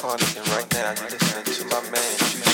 This and right now you're listening to my man,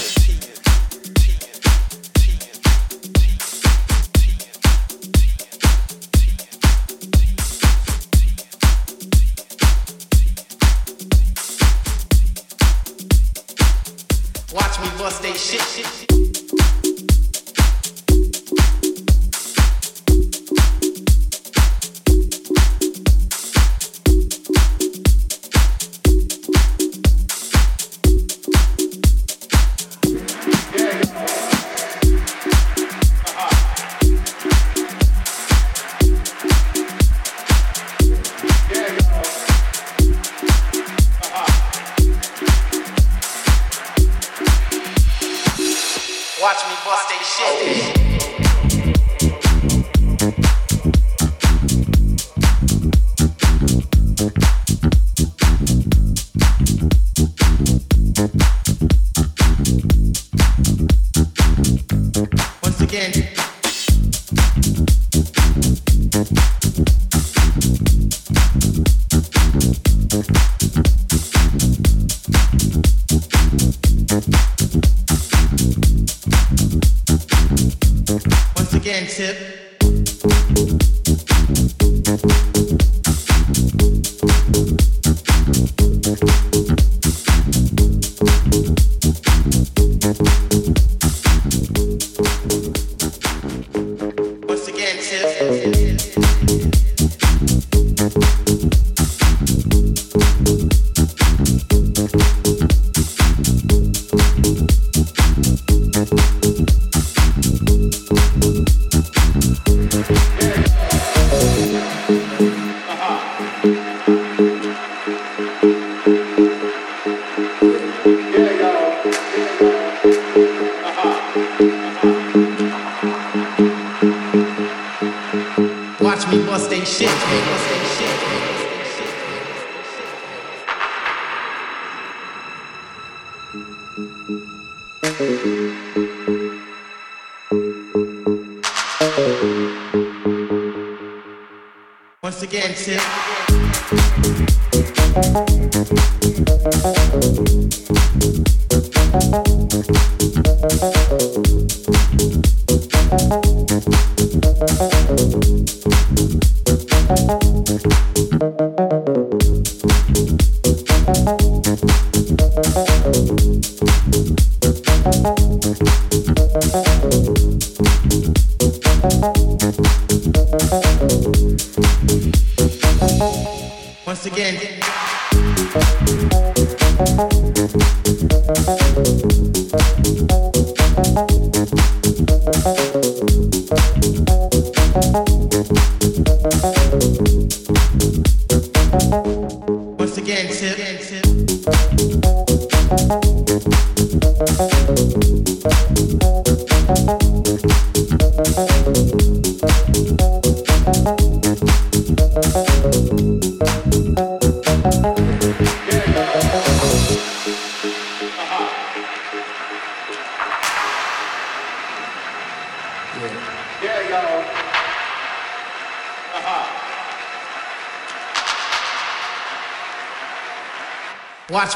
Once again. Once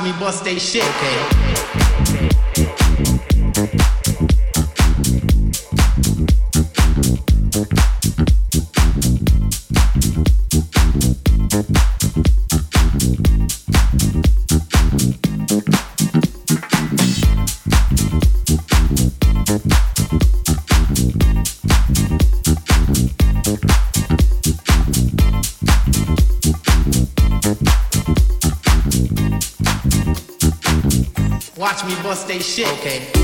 Me bust they shit. Okay. They shit. Okay.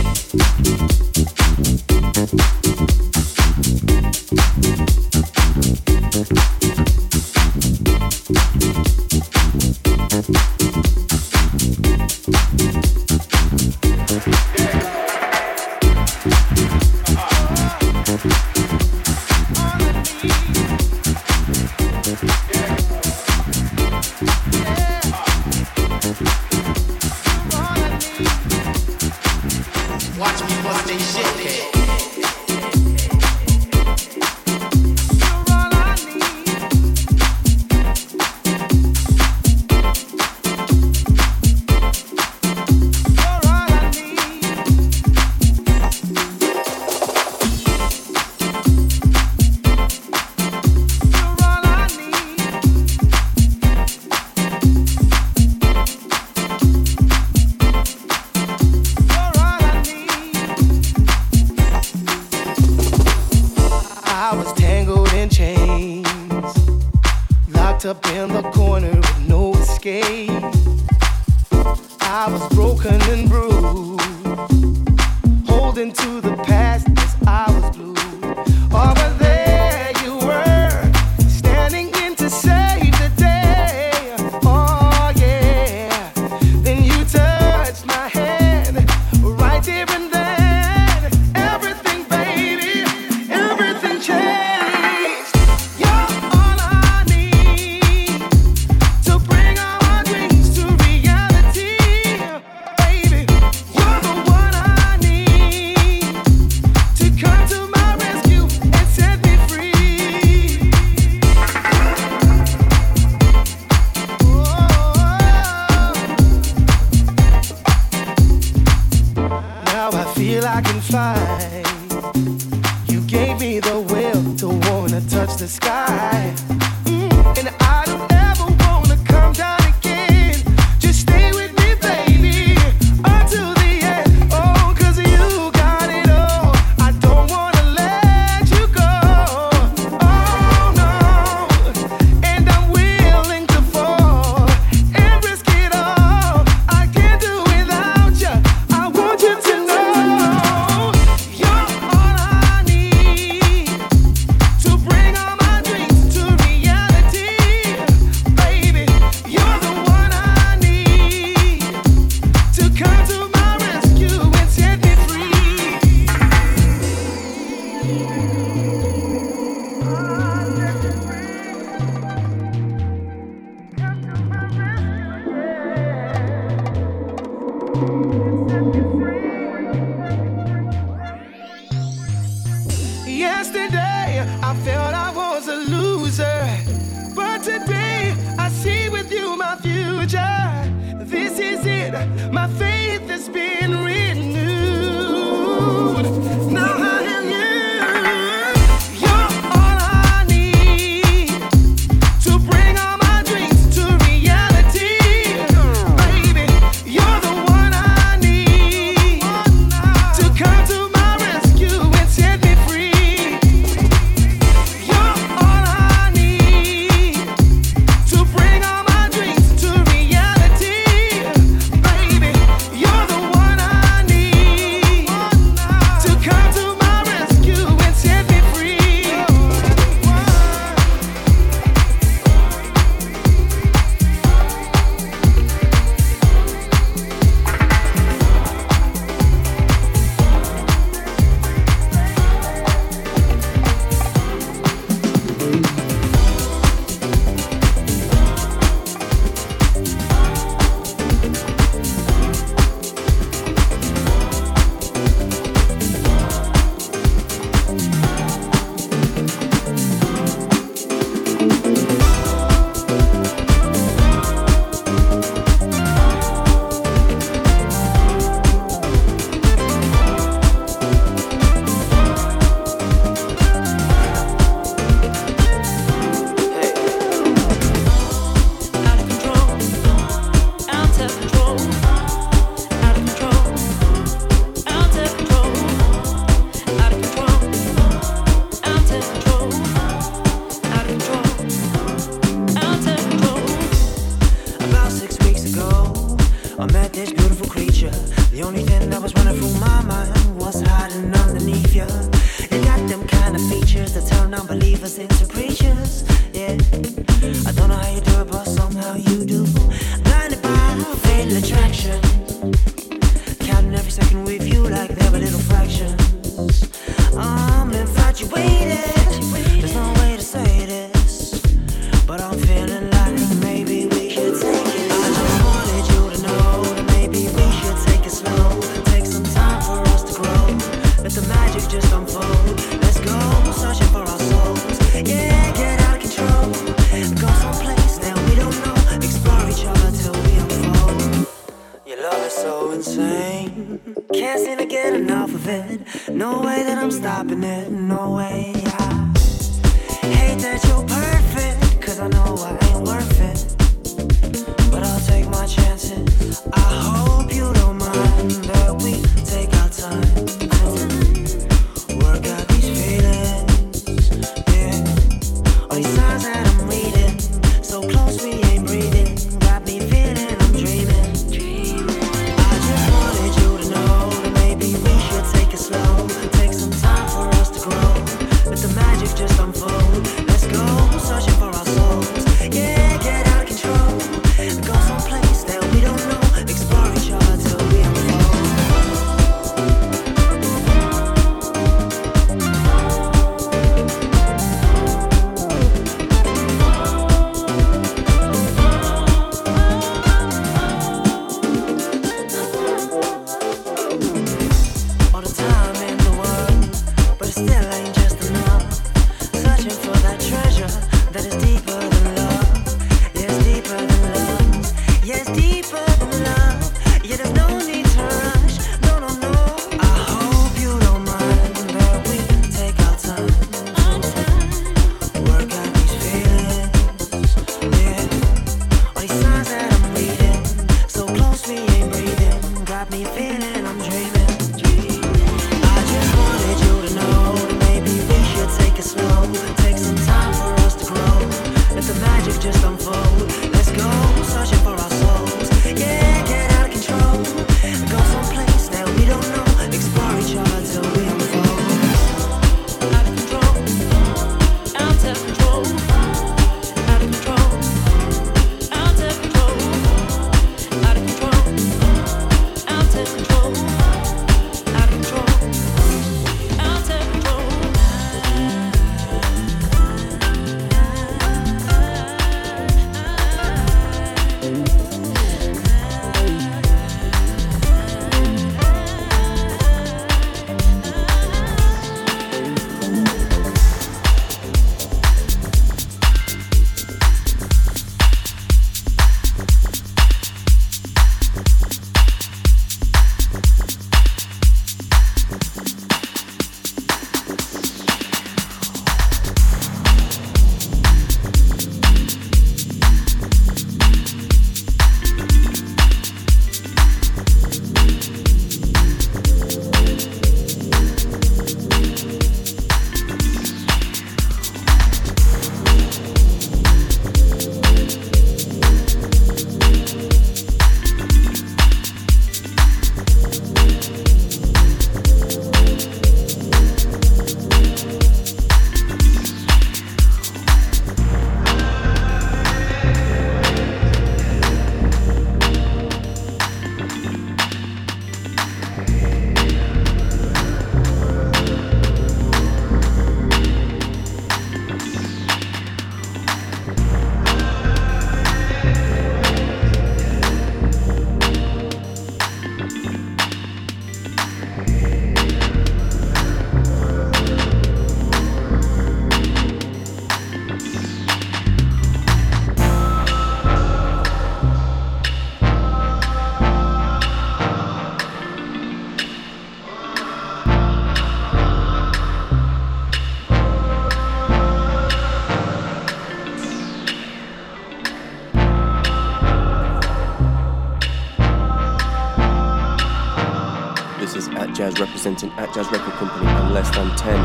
Company and Less Than 10.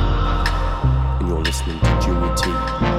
And you're listening to Junior T.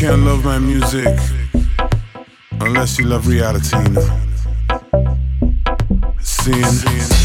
can't love my music unless you love reality. Seeing.